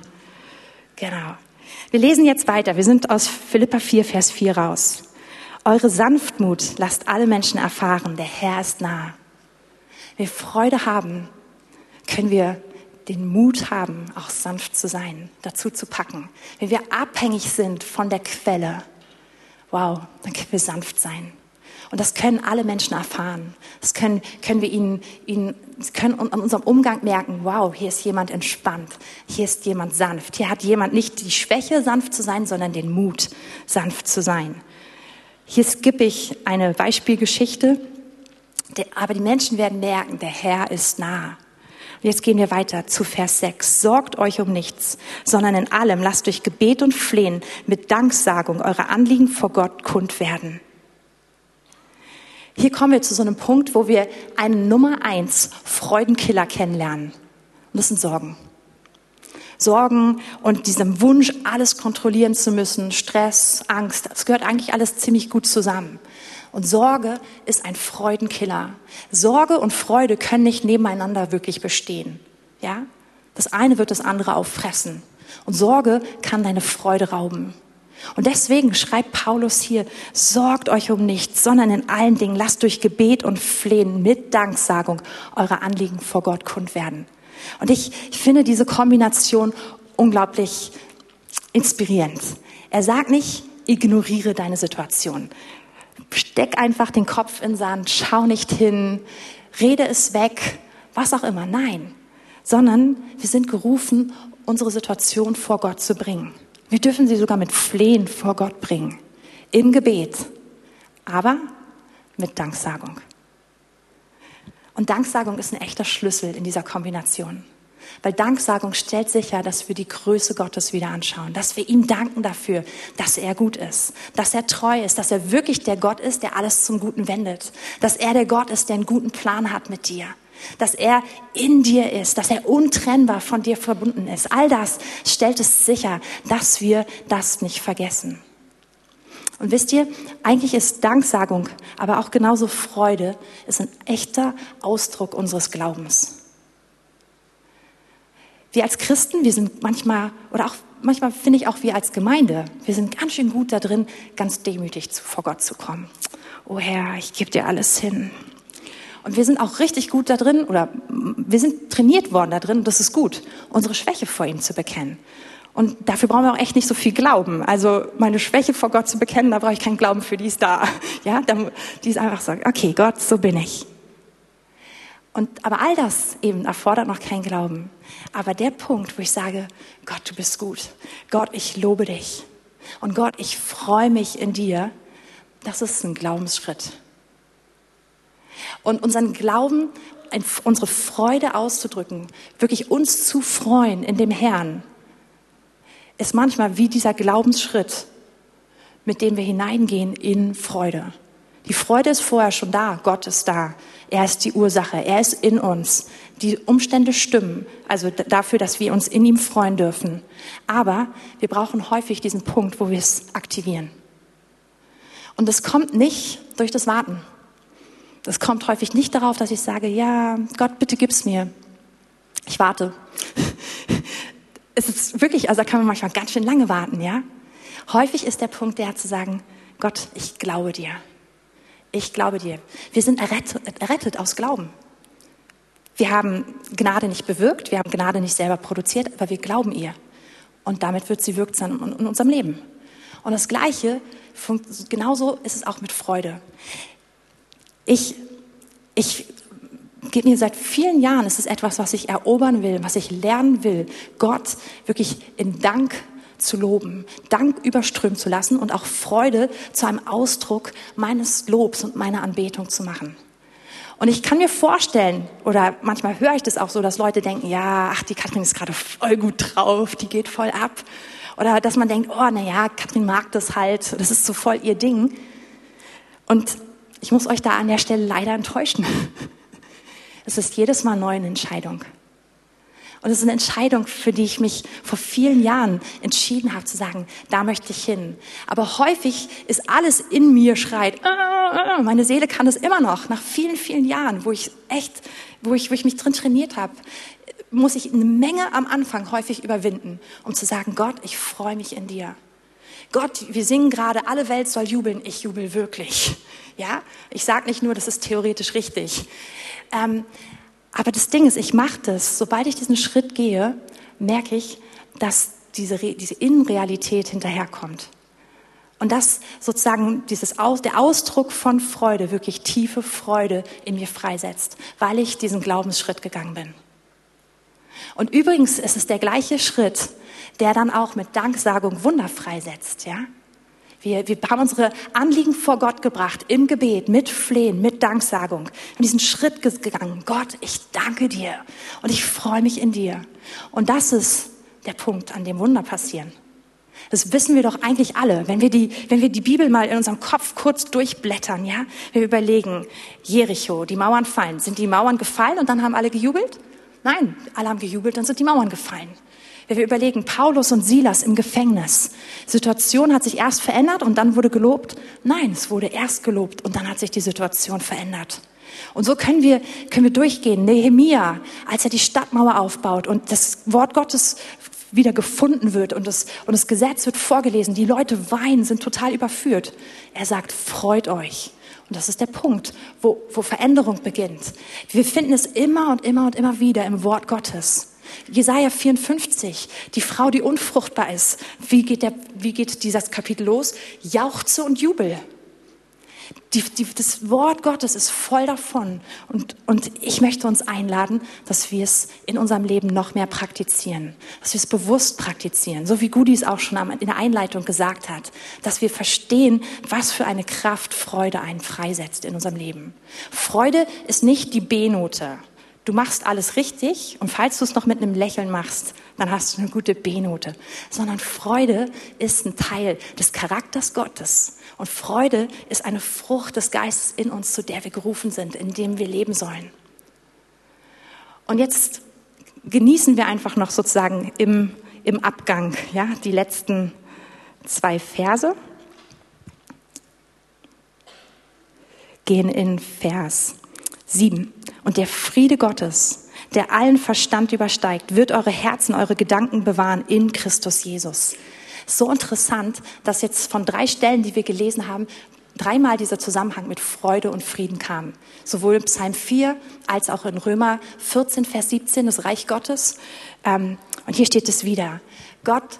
Speaker 1: Genau. Wir lesen jetzt weiter. Wir sind aus Philippa 4, Vers 4 raus. Eure Sanftmut lasst alle Menschen erfahren, der Herr ist nah. Wenn wir Freude haben, können wir den Mut haben, auch sanft zu sein, dazu zu packen. Wenn wir abhängig sind von der Quelle, wow, dann können wir sanft sein. Und das können alle Menschen erfahren. Das können, können wir ihnen, ihnen können an unserem Umgang merken, wow, hier ist jemand entspannt, hier ist jemand sanft, hier hat jemand nicht die Schwäche, sanft zu sein, sondern den Mut, sanft zu sein. Hier skippe ich eine Beispielgeschichte, aber die Menschen werden merken, der Herr ist nah. Und jetzt gehen wir weiter zu Vers 6. Sorgt euch um nichts, sondern in allem lasst durch Gebet und Flehen mit Danksagung eure Anliegen vor Gott kund werden. Hier kommen wir zu so einem Punkt, wo wir einen Nummer eins Freudenkiller kennenlernen. Und das sind Sorgen. Sorgen und diesem Wunsch, alles kontrollieren zu müssen, Stress, Angst, das gehört eigentlich alles ziemlich gut zusammen. Und Sorge ist ein Freudenkiller. Sorge und Freude können nicht nebeneinander wirklich bestehen. Ja? Das eine wird das andere auffressen. Und Sorge kann deine Freude rauben. Und deswegen schreibt Paulus hier, sorgt euch um nichts, sondern in allen Dingen lasst durch Gebet und Flehen mit Danksagung eure Anliegen vor Gott kund werden. Und ich, ich finde diese Kombination unglaublich inspirierend. Er sagt nicht, ignoriere deine Situation. Steck einfach den Kopf in Sand, schau nicht hin, rede es weg, was auch immer. Nein, sondern wir sind gerufen, unsere Situation vor Gott zu bringen. Wir dürfen sie sogar mit Flehen vor Gott bringen, im Gebet, aber mit Danksagung. Und Danksagung ist ein echter Schlüssel in dieser Kombination. Weil Danksagung stellt sicher, dass wir die Größe Gottes wieder anschauen, dass wir ihm danken dafür, dass er gut ist, dass er treu ist, dass er wirklich der Gott ist, der alles zum Guten wendet, dass er der Gott ist, der einen guten Plan hat mit dir, dass er in dir ist, dass er untrennbar von dir verbunden ist. All das stellt es sicher, dass wir das nicht vergessen. Und wisst ihr, eigentlich ist Danksagung, aber auch genauso Freude, ist ein echter Ausdruck unseres Glaubens. Wir als Christen, wir sind manchmal, oder auch manchmal finde ich auch wir als Gemeinde, wir sind ganz schön gut da drin, ganz demütig vor Gott zu kommen. Oh Herr, ich gebe dir alles hin. Und wir sind auch richtig gut da drin, oder wir sind trainiert worden da drin, und das ist gut, unsere Schwäche vor ihm zu bekennen. Und dafür brauchen wir auch echt nicht so viel Glauben. Also meine Schwäche vor Gott zu bekennen, da brauche ich keinen Glauben für, die ist da. Ja, die ist einfach so, okay, Gott, so bin ich. Und, aber all das eben erfordert noch keinen Glauben. Aber der Punkt, wo ich sage, Gott, du bist gut. Gott, ich lobe dich. Und Gott, ich freue mich in dir. Das ist ein Glaubensschritt. Und unseren Glauben, unsere Freude auszudrücken, wirklich uns zu freuen in dem Herrn, ist manchmal wie dieser Glaubensschritt, mit dem wir hineingehen in Freude. Die Freude ist vorher schon da, Gott ist da. Er ist die Ursache, er ist in uns. Die Umstände stimmen, also dafür, dass wir uns in ihm freuen dürfen. Aber wir brauchen häufig diesen Punkt, wo wir es aktivieren. Und es kommt nicht durch das Warten. Das kommt häufig nicht darauf, dass ich sage, ja, Gott, bitte gib's mir. Ich warte. Es ist wirklich, also da kann man manchmal ganz schön lange warten, ja. Häufig ist der Punkt der zu sagen, Gott, ich glaube dir. Ich glaube dir. Wir sind errettet, errettet aus Glauben. Wir haben Gnade nicht bewirkt, wir haben Gnade nicht selber produziert, aber wir glauben ihr. Und damit wird sie wirksam in unserem Leben. Und das Gleiche, genauso ist es auch mit Freude. Ich, ich geht mir seit vielen Jahren, es ist etwas, was ich erobern will, was ich lernen will, Gott wirklich in Dank zu loben, Dank überströmen zu lassen und auch Freude zu einem Ausdruck meines Lobs und meiner Anbetung zu machen. Und ich kann mir vorstellen, oder manchmal höre ich das auch so, dass Leute denken, ja, ach, die Katrin ist gerade voll gut drauf, die geht voll ab. Oder dass man denkt, oh, na ja, Katrin mag das halt, das ist so voll ihr Ding. Und ich muss euch da an der Stelle leider enttäuschen. Es ist jedes Mal neu eine Entscheidung. Und es ist eine Entscheidung, für die ich mich vor vielen Jahren entschieden habe zu sagen, da möchte ich hin. Aber häufig ist alles in mir schreit, ah, ah, meine Seele kann es immer noch, nach vielen, vielen Jahren, wo ich echt, wo ich, wo ich mich drin trainiert habe, muss ich eine Menge am Anfang häufig überwinden, um zu sagen, Gott, ich freue mich in dir. Gott, wir singen gerade, alle Welt soll jubeln, ich jubel wirklich. Ja, ich sage nicht nur, das ist theoretisch richtig. Ähm, aber das Ding ist, ich mache das, sobald ich diesen Schritt gehe, merke ich, dass diese, diese Innenrealität hinterherkommt. Und dass sozusagen dieses Aus, der Ausdruck von Freude, wirklich tiefe Freude in mir freisetzt, weil ich diesen Glaubensschritt gegangen bin. Und übrigens ist es der gleiche Schritt, der dann auch mit Danksagung Wunder freisetzt, ja? Wir, wir haben unsere Anliegen vor Gott gebracht, im Gebet, mit Flehen, mit Danksagung. Und diesen Schritt gegangen. Gott, ich danke dir und ich freue mich in dir. Und das ist der Punkt, an dem Wunder passieren. Das wissen wir doch eigentlich alle. Wenn wir die, wenn wir die Bibel mal in unserem Kopf kurz durchblättern, ja, wir überlegen, Jericho, die Mauern fallen. Sind die Mauern gefallen und dann haben alle gejubelt? Nein, alle haben gejubelt, dann sind die Mauern gefallen. Wenn wir überlegen, Paulus und Silas im Gefängnis, Situation hat sich erst verändert und dann wurde gelobt. Nein, es wurde erst gelobt und dann hat sich die Situation verändert. Und so können wir, können wir durchgehen. Nehemia, als er die Stadtmauer aufbaut und das Wort Gottes wieder gefunden wird und das, und das Gesetz wird vorgelesen, die Leute weinen, sind total überführt. Er sagt, freut euch. Und das ist der Punkt, wo, wo Veränderung beginnt. Wir finden es immer und immer und immer wieder im Wort Gottes. Jesaja 54, die Frau, die unfruchtbar ist. Wie geht, der, wie geht dieses Kapitel los? Jauchze und Jubel. Die, die, das Wort Gottes ist voll davon. Und, und ich möchte uns einladen, dass wir es in unserem Leben noch mehr praktizieren. Dass wir es bewusst praktizieren. So wie Gudi es auch schon in der Einleitung gesagt hat. Dass wir verstehen, was für eine Kraft Freude einen freisetzt in unserem Leben. Freude ist nicht die B-Note. Du machst alles richtig und falls du es noch mit einem Lächeln machst, dann hast du eine gute B-Note. Sondern Freude ist ein Teil des Charakters Gottes. Und Freude ist eine Frucht des Geistes in uns, zu der wir gerufen sind, in dem wir leben sollen. Und jetzt genießen wir einfach noch sozusagen im, im Abgang ja, die letzten zwei Verse. Gehen in Vers 7. Und der Friede Gottes, der allen Verstand übersteigt, wird eure Herzen, eure Gedanken bewahren in Christus Jesus. So interessant, dass jetzt von drei Stellen, die wir gelesen haben, dreimal dieser Zusammenhang mit Freude und Frieden kam. Sowohl in Psalm 4 als auch in Römer 14, Vers 17, das Reich Gottes. Ähm, und hier steht es wieder. Gott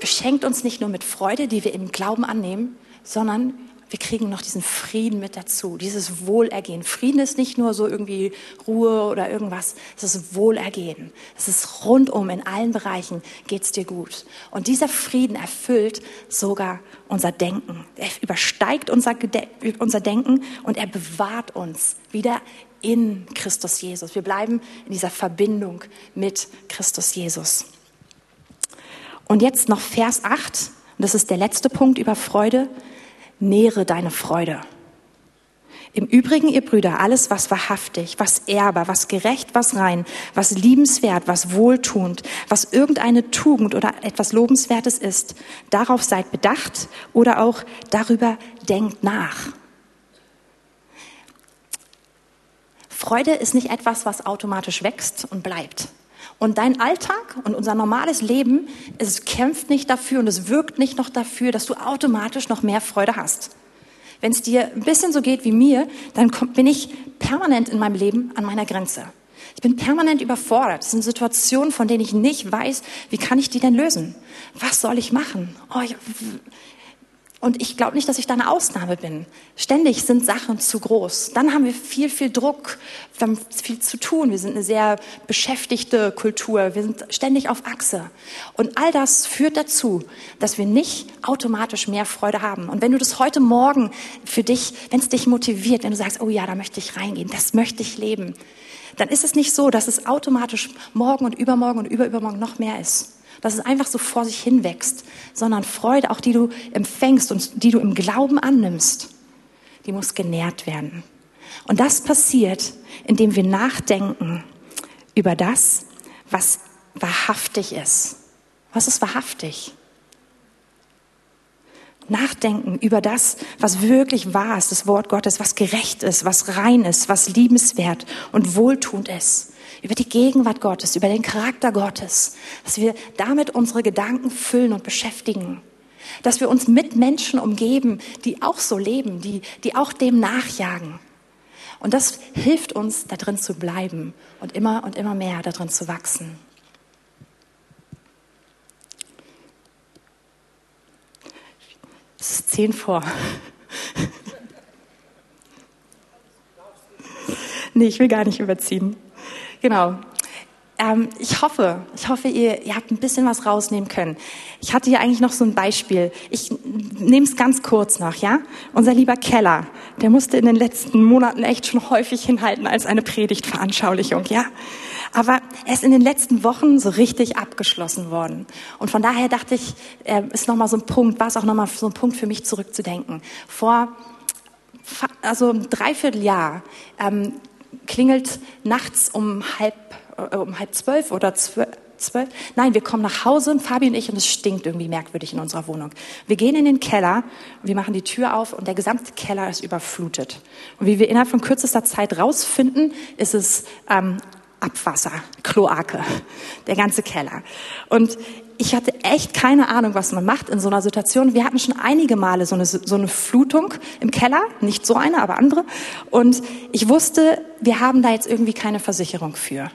Speaker 1: beschenkt uns nicht nur mit Freude, die wir im Glauben annehmen, sondern wir kriegen noch diesen Frieden mit dazu, dieses Wohlergehen. Frieden ist nicht nur so irgendwie Ruhe oder irgendwas, es ist Wohlergehen. Es ist rundum, in allen Bereichen geht's dir gut. Und dieser Frieden erfüllt sogar unser Denken. Er übersteigt unser, unser Denken und er bewahrt uns wieder in Christus Jesus. Wir bleiben in dieser Verbindung mit Christus Jesus. Und jetzt noch Vers 8, und das ist der letzte Punkt über Freude nähre deine Freude. Im Übrigen, ihr Brüder, alles, was wahrhaftig, was ehrbar, was gerecht, was rein, was liebenswert, was wohltuend, was irgendeine Tugend oder etwas Lobenswertes ist, darauf seid bedacht oder auch darüber denkt nach. Freude ist nicht etwas, was automatisch wächst und bleibt. Und dein Alltag und unser normales Leben, es kämpft nicht dafür und es wirkt nicht noch dafür, dass du automatisch noch mehr Freude hast. Wenn es dir ein bisschen so geht wie mir, dann bin ich permanent in meinem Leben an meiner Grenze. Ich bin permanent überfordert. Es sind Situationen, von denen ich nicht weiß, wie kann ich die denn lösen? Was soll ich machen? Oh, ich, und ich glaube nicht, dass ich da eine Ausnahme bin. Ständig sind Sachen zu groß. Dann haben wir viel, viel Druck. Wir haben viel zu tun. Wir sind eine sehr beschäftigte Kultur. Wir sind ständig auf Achse. Und all das führt dazu, dass wir nicht automatisch mehr Freude haben. Und wenn du das heute Morgen für dich, wenn es dich motiviert, wenn du sagst, oh ja, da möchte ich reingehen, das möchte ich leben, dann ist es nicht so, dass es automatisch morgen und übermorgen und überübermorgen noch mehr ist dass es einfach so vor sich hin wächst, sondern Freude, auch die du empfängst und die du im Glauben annimmst, die muss genährt werden. Und das passiert, indem wir nachdenken über das, was wahrhaftig ist. Was ist wahrhaftig? Nachdenken über das, was wirklich wahr ist, das Wort Gottes, was gerecht ist, was rein ist, was liebenswert und wohltuend ist über die Gegenwart Gottes, über den Charakter Gottes, dass wir damit unsere Gedanken füllen und beschäftigen. Dass wir uns mit Menschen umgeben, die auch so leben, die, die auch dem nachjagen. Und das hilft uns, da drin zu bleiben und immer und immer mehr da drin zu wachsen. Es ist zehn vor. nee, ich will gar nicht überziehen. Genau. Ähm, ich hoffe, ich hoffe, ihr, ihr habt ein bisschen was rausnehmen können. Ich hatte hier eigentlich noch so ein Beispiel. Ich nehme es ganz kurz noch, ja? Unser lieber Keller, der musste in den letzten Monaten echt schon häufig hinhalten als eine Predigtveranschaulichung, ja? Aber er ist in den letzten Wochen so richtig abgeschlossen worden. Und von daher dachte ich, äh, ist nochmal so ein Punkt, war es auch nochmal so ein Punkt für mich zurückzudenken. Vor also ein Dreivierteljahr ähm, klingelt nachts um halb, äh, um halb zwölf oder zwölf. Nein, wir kommen nach Hause, Fabi und ich, und es stinkt irgendwie merkwürdig in unserer Wohnung. Wir gehen in den Keller, wir machen die Tür auf und der gesamte Keller ist überflutet. Und wie wir innerhalb von kürzester Zeit rausfinden, ist es ähm, Abwasser, Kloake, der ganze Keller. Und ich hatte echt keine Ahnung, was man macht in so einer Situation. Wir hatten schon einige Male so eine, so eine Flutung im Keller, nicht so eine, aber andere. Und ich wusste, wir haben da jetzt irgendwie keine Versicherung für.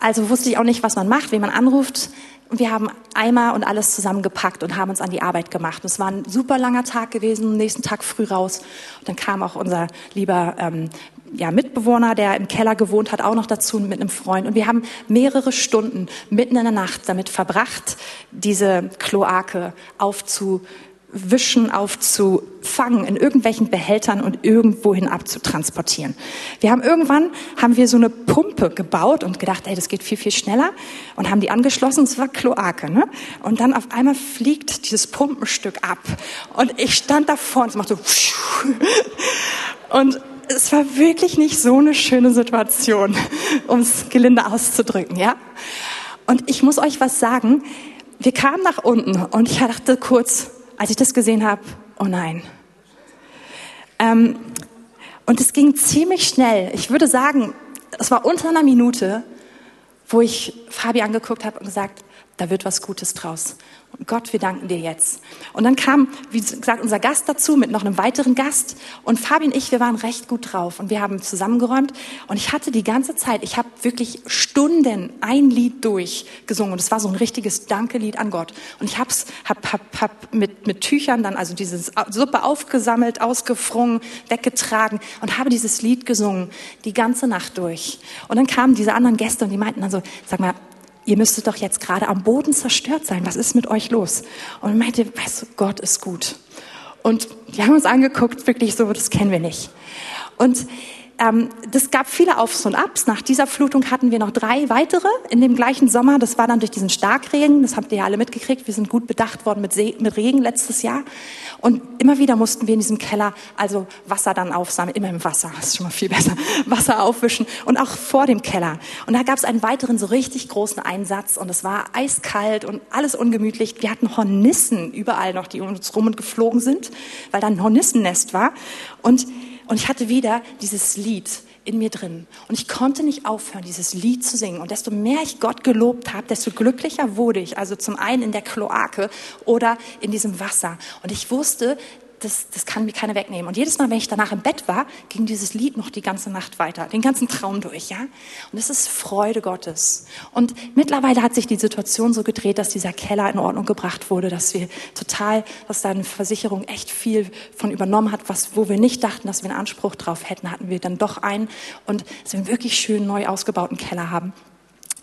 Speaker 1: Also wusste ich auch nicht, was man macht, wie man anruft. Und wir haben Eimer und alles zusammengepackt und haben uns an die Arbeit gemacht. Es war ein super langer Tag gewesen, nächsten Tag früh raus. Und dann kam auch unser lieber ähm, ja, Mitbewohner, der im Keller gewohnt hat, auch noch dazu mit einem Freund. Und wir haben mehrere Stunden mitten in der Nacht damit verbracht, diese Kloake aufzu Wischen aufzufangen in irgendwelchen Behältern und irgendwohin abzutransportieren. Wir haben irgendwann haben wir so eine Pumpe gebaut und gedacht, ey, das geht viel viel schneller und haben die angeschlossen. Es war Kloake, ne? Und dann auf einmal fliegt dieses Pumpenstück ab und ich stand davor und es macht so und es war wirklich nicht so eine schöne Situation, um es gelinde auszudrücken, ja? Und ich muss euch was sagen. Wir kamen nach unten und ich dachte kurz, als ich das gesehen habe, oh nein. Ähm, und es ging ziemlich schnell. Ich würde sagen, es war unter einer Minute, wo ich Fabi angeguckt habe und gesagt, da wird was Gutes draus. Und Gott, wir danken dir jetzt. Und dann kam, wie gesagt, unser Gast dazu mit noch einem weiteren Gast. Und Fabi und ich, wir waren recht gut drauf. Und wir haben zusammengeräumt. Und ich hatte die ganze Zeit, ich habe wirklich Stunden ein Lied durchgesungen. Und es war so ein richtiges Dankelied an Gott. Und ich hab's, hab, hab, hab mit, mit Tüchern dann also diese Suppe aufgesammelt, ausgefrungen, weggetragen und habe dieses Lied gesungen, die ganze Nacht durch. Und dann kamen diese anderen Gäste und die meinten dann so, sag mal, ihr müsstet doch jetzt gerade am Boden zerstört sein. Was ist mit euch los? Und er meinte, weißt du, Gott ist gut. Und die haben uns angeguckt, wirklich so, das kennen wir nicht. Und ähm, das gab viele Aufs und Abs. Nach dieser Flutung hatten wir noch drei weitere in dem gleichen Sommer. Das war dann durch diesen Starkregen. Das habt ihr ja alle mitgekriegt. Wir sind gut bedacht worden mit, See, mit Regen letztes Jahr. Und immer wieder mussten wir in diesem Keller also Wasser dann aufsammeln. Immer im Wasser, das ist schon mal viel besser. Wasser aufwischen. Und auch vor dem Keller. Und da gab es einen weiteren so richtig großen Einsatz. Und es war eiskalt und alles ungemütlich. Wir hatten Hornissen überall noch, die um uns rum und geflogen sind, weil da ein Hornissennest war. Und und ich hatte wieder dieses Lied in mir drin. Und ich konnte nicht aufhören, dieses Lied zu singen. Und desto mehr ich Gott gelobt habe, desto glücklicher wurde ich. Also zum einen in der Kloake oder in diesem Wasser. Und ich wusste, das, das kann mir keiner wegnehmen. Und jedes Mal, wenn ich danach im Bett war, ging dieses Lied noch die ganze Nacht weiter, den ganzen Traum durch, ja. Und es ist Freude Gottes. Und mittlerweile hat sich die Situation so gedreht, dass dieser Keller in Ordnung gebracht wurde, dass wir total, dass da eine Versicherung echt viel von übernommen hat, was, wo wir nicht dachten, dass wir einen Anspruch drauf hätten, hatten wir dann doch einen und dass wir einen wirklich schön neu ausgebauten Keller haben.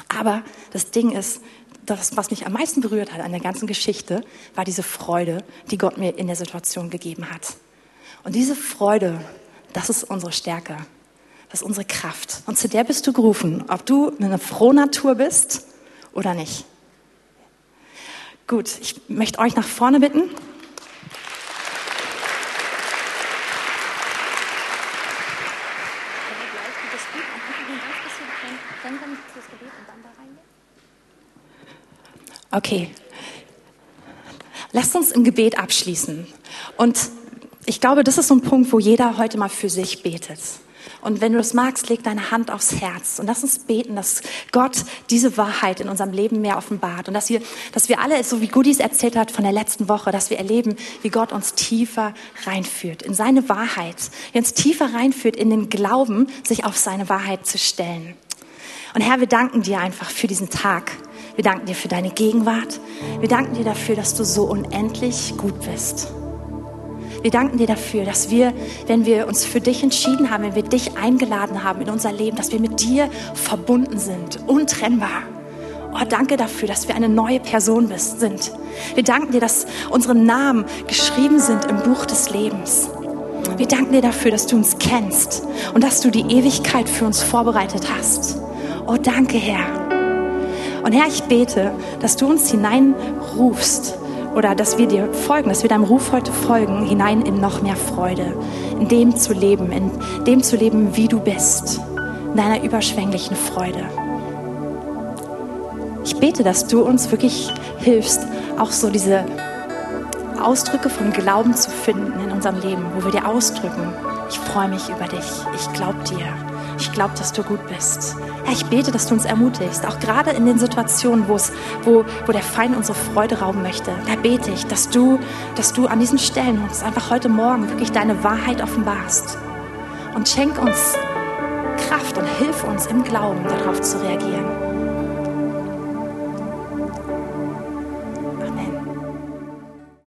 Speaker 1: Aber das Ding ist, das, was mich am meisten berührt hat an der ganzen Geschichte, war diese Freude, die Gott mir in der Situation gegeben hat. Und diese Freude, das ist unsere Stärke. Das ist unsere Kraft. Und zu der bist du gerufen, ob du eine Frohnatur bist oder nicht. Gut, ich möchte euch nach vorne bitten. Okay. Lasst uns im Gebet abschließen. Und ich glaube, das ist so ein Punkt, wo jeder heute mal für sich betet. Und wenn du das magst, leg deine Hand aufs Herz und lass uns beten, dass Gott diese Wahrheit in unserem Leben mehr offenbart und dass wir, dass wir alle, so wie Goodies erzählt hat von der letzten Woche, dass wir erleben, wie Gott uns tiefer reinführt in seine Wahrheit, wie uns tiefer reinführt in den Glauben, sich auf seine Wahrheit zu stellen. Und Herr, wir danken dir einfach für diesen Tag. Wir danken dir für deine Gegenwart. Wir danken dir dafür, dass du so unendlich gut bist. Wir danken dir dafür, dass wir, wenn wir uns für dich entschieden haben, wenn wir dich eingeladen haben in unser Leben, dass wir mit dir verbunden sind, untrennbar. Oh, danke dafür, dass wir eine neue Person bist, sind. Wir danken dir, dass unsere Namen geschrieben sind im Buch des Lebens. Wir danken dir dafür, dass du uns kennst und dass du die Ewigkeit für uns vorbereitet hast. Oh, danke, Herr. Und Herr, ich bete, dass du uns hineinrufst oder dass wir dir folgen, dass wir deinem Ruf heute folgen, hinein in noch mehr Freude, in dem zu leben, in dem zu leben, wie du bist, in deiner überschwänglichen Freude. Ich bete, dass du uns wirklich hilfst, auch so diese Ausdrücke von Glauben zu finden in unserem Leben, wo wir dir ausdrücken, ich freue mich über dich, ich glaube dir, ich glaube, dass du gut bist. Herr, ich bete, dass du uns ermutigst, auch gerade in den Situationen, wo, wo der Feind unsere Freude rauben möchte. Da bete ich, dass du, dass du an diesen Stellen uns einfach heute Morgen wirklich deine Wahrheit offenbarst. Und schenk uns Kraft und hilf uns im Glauben darauf zu reagieren.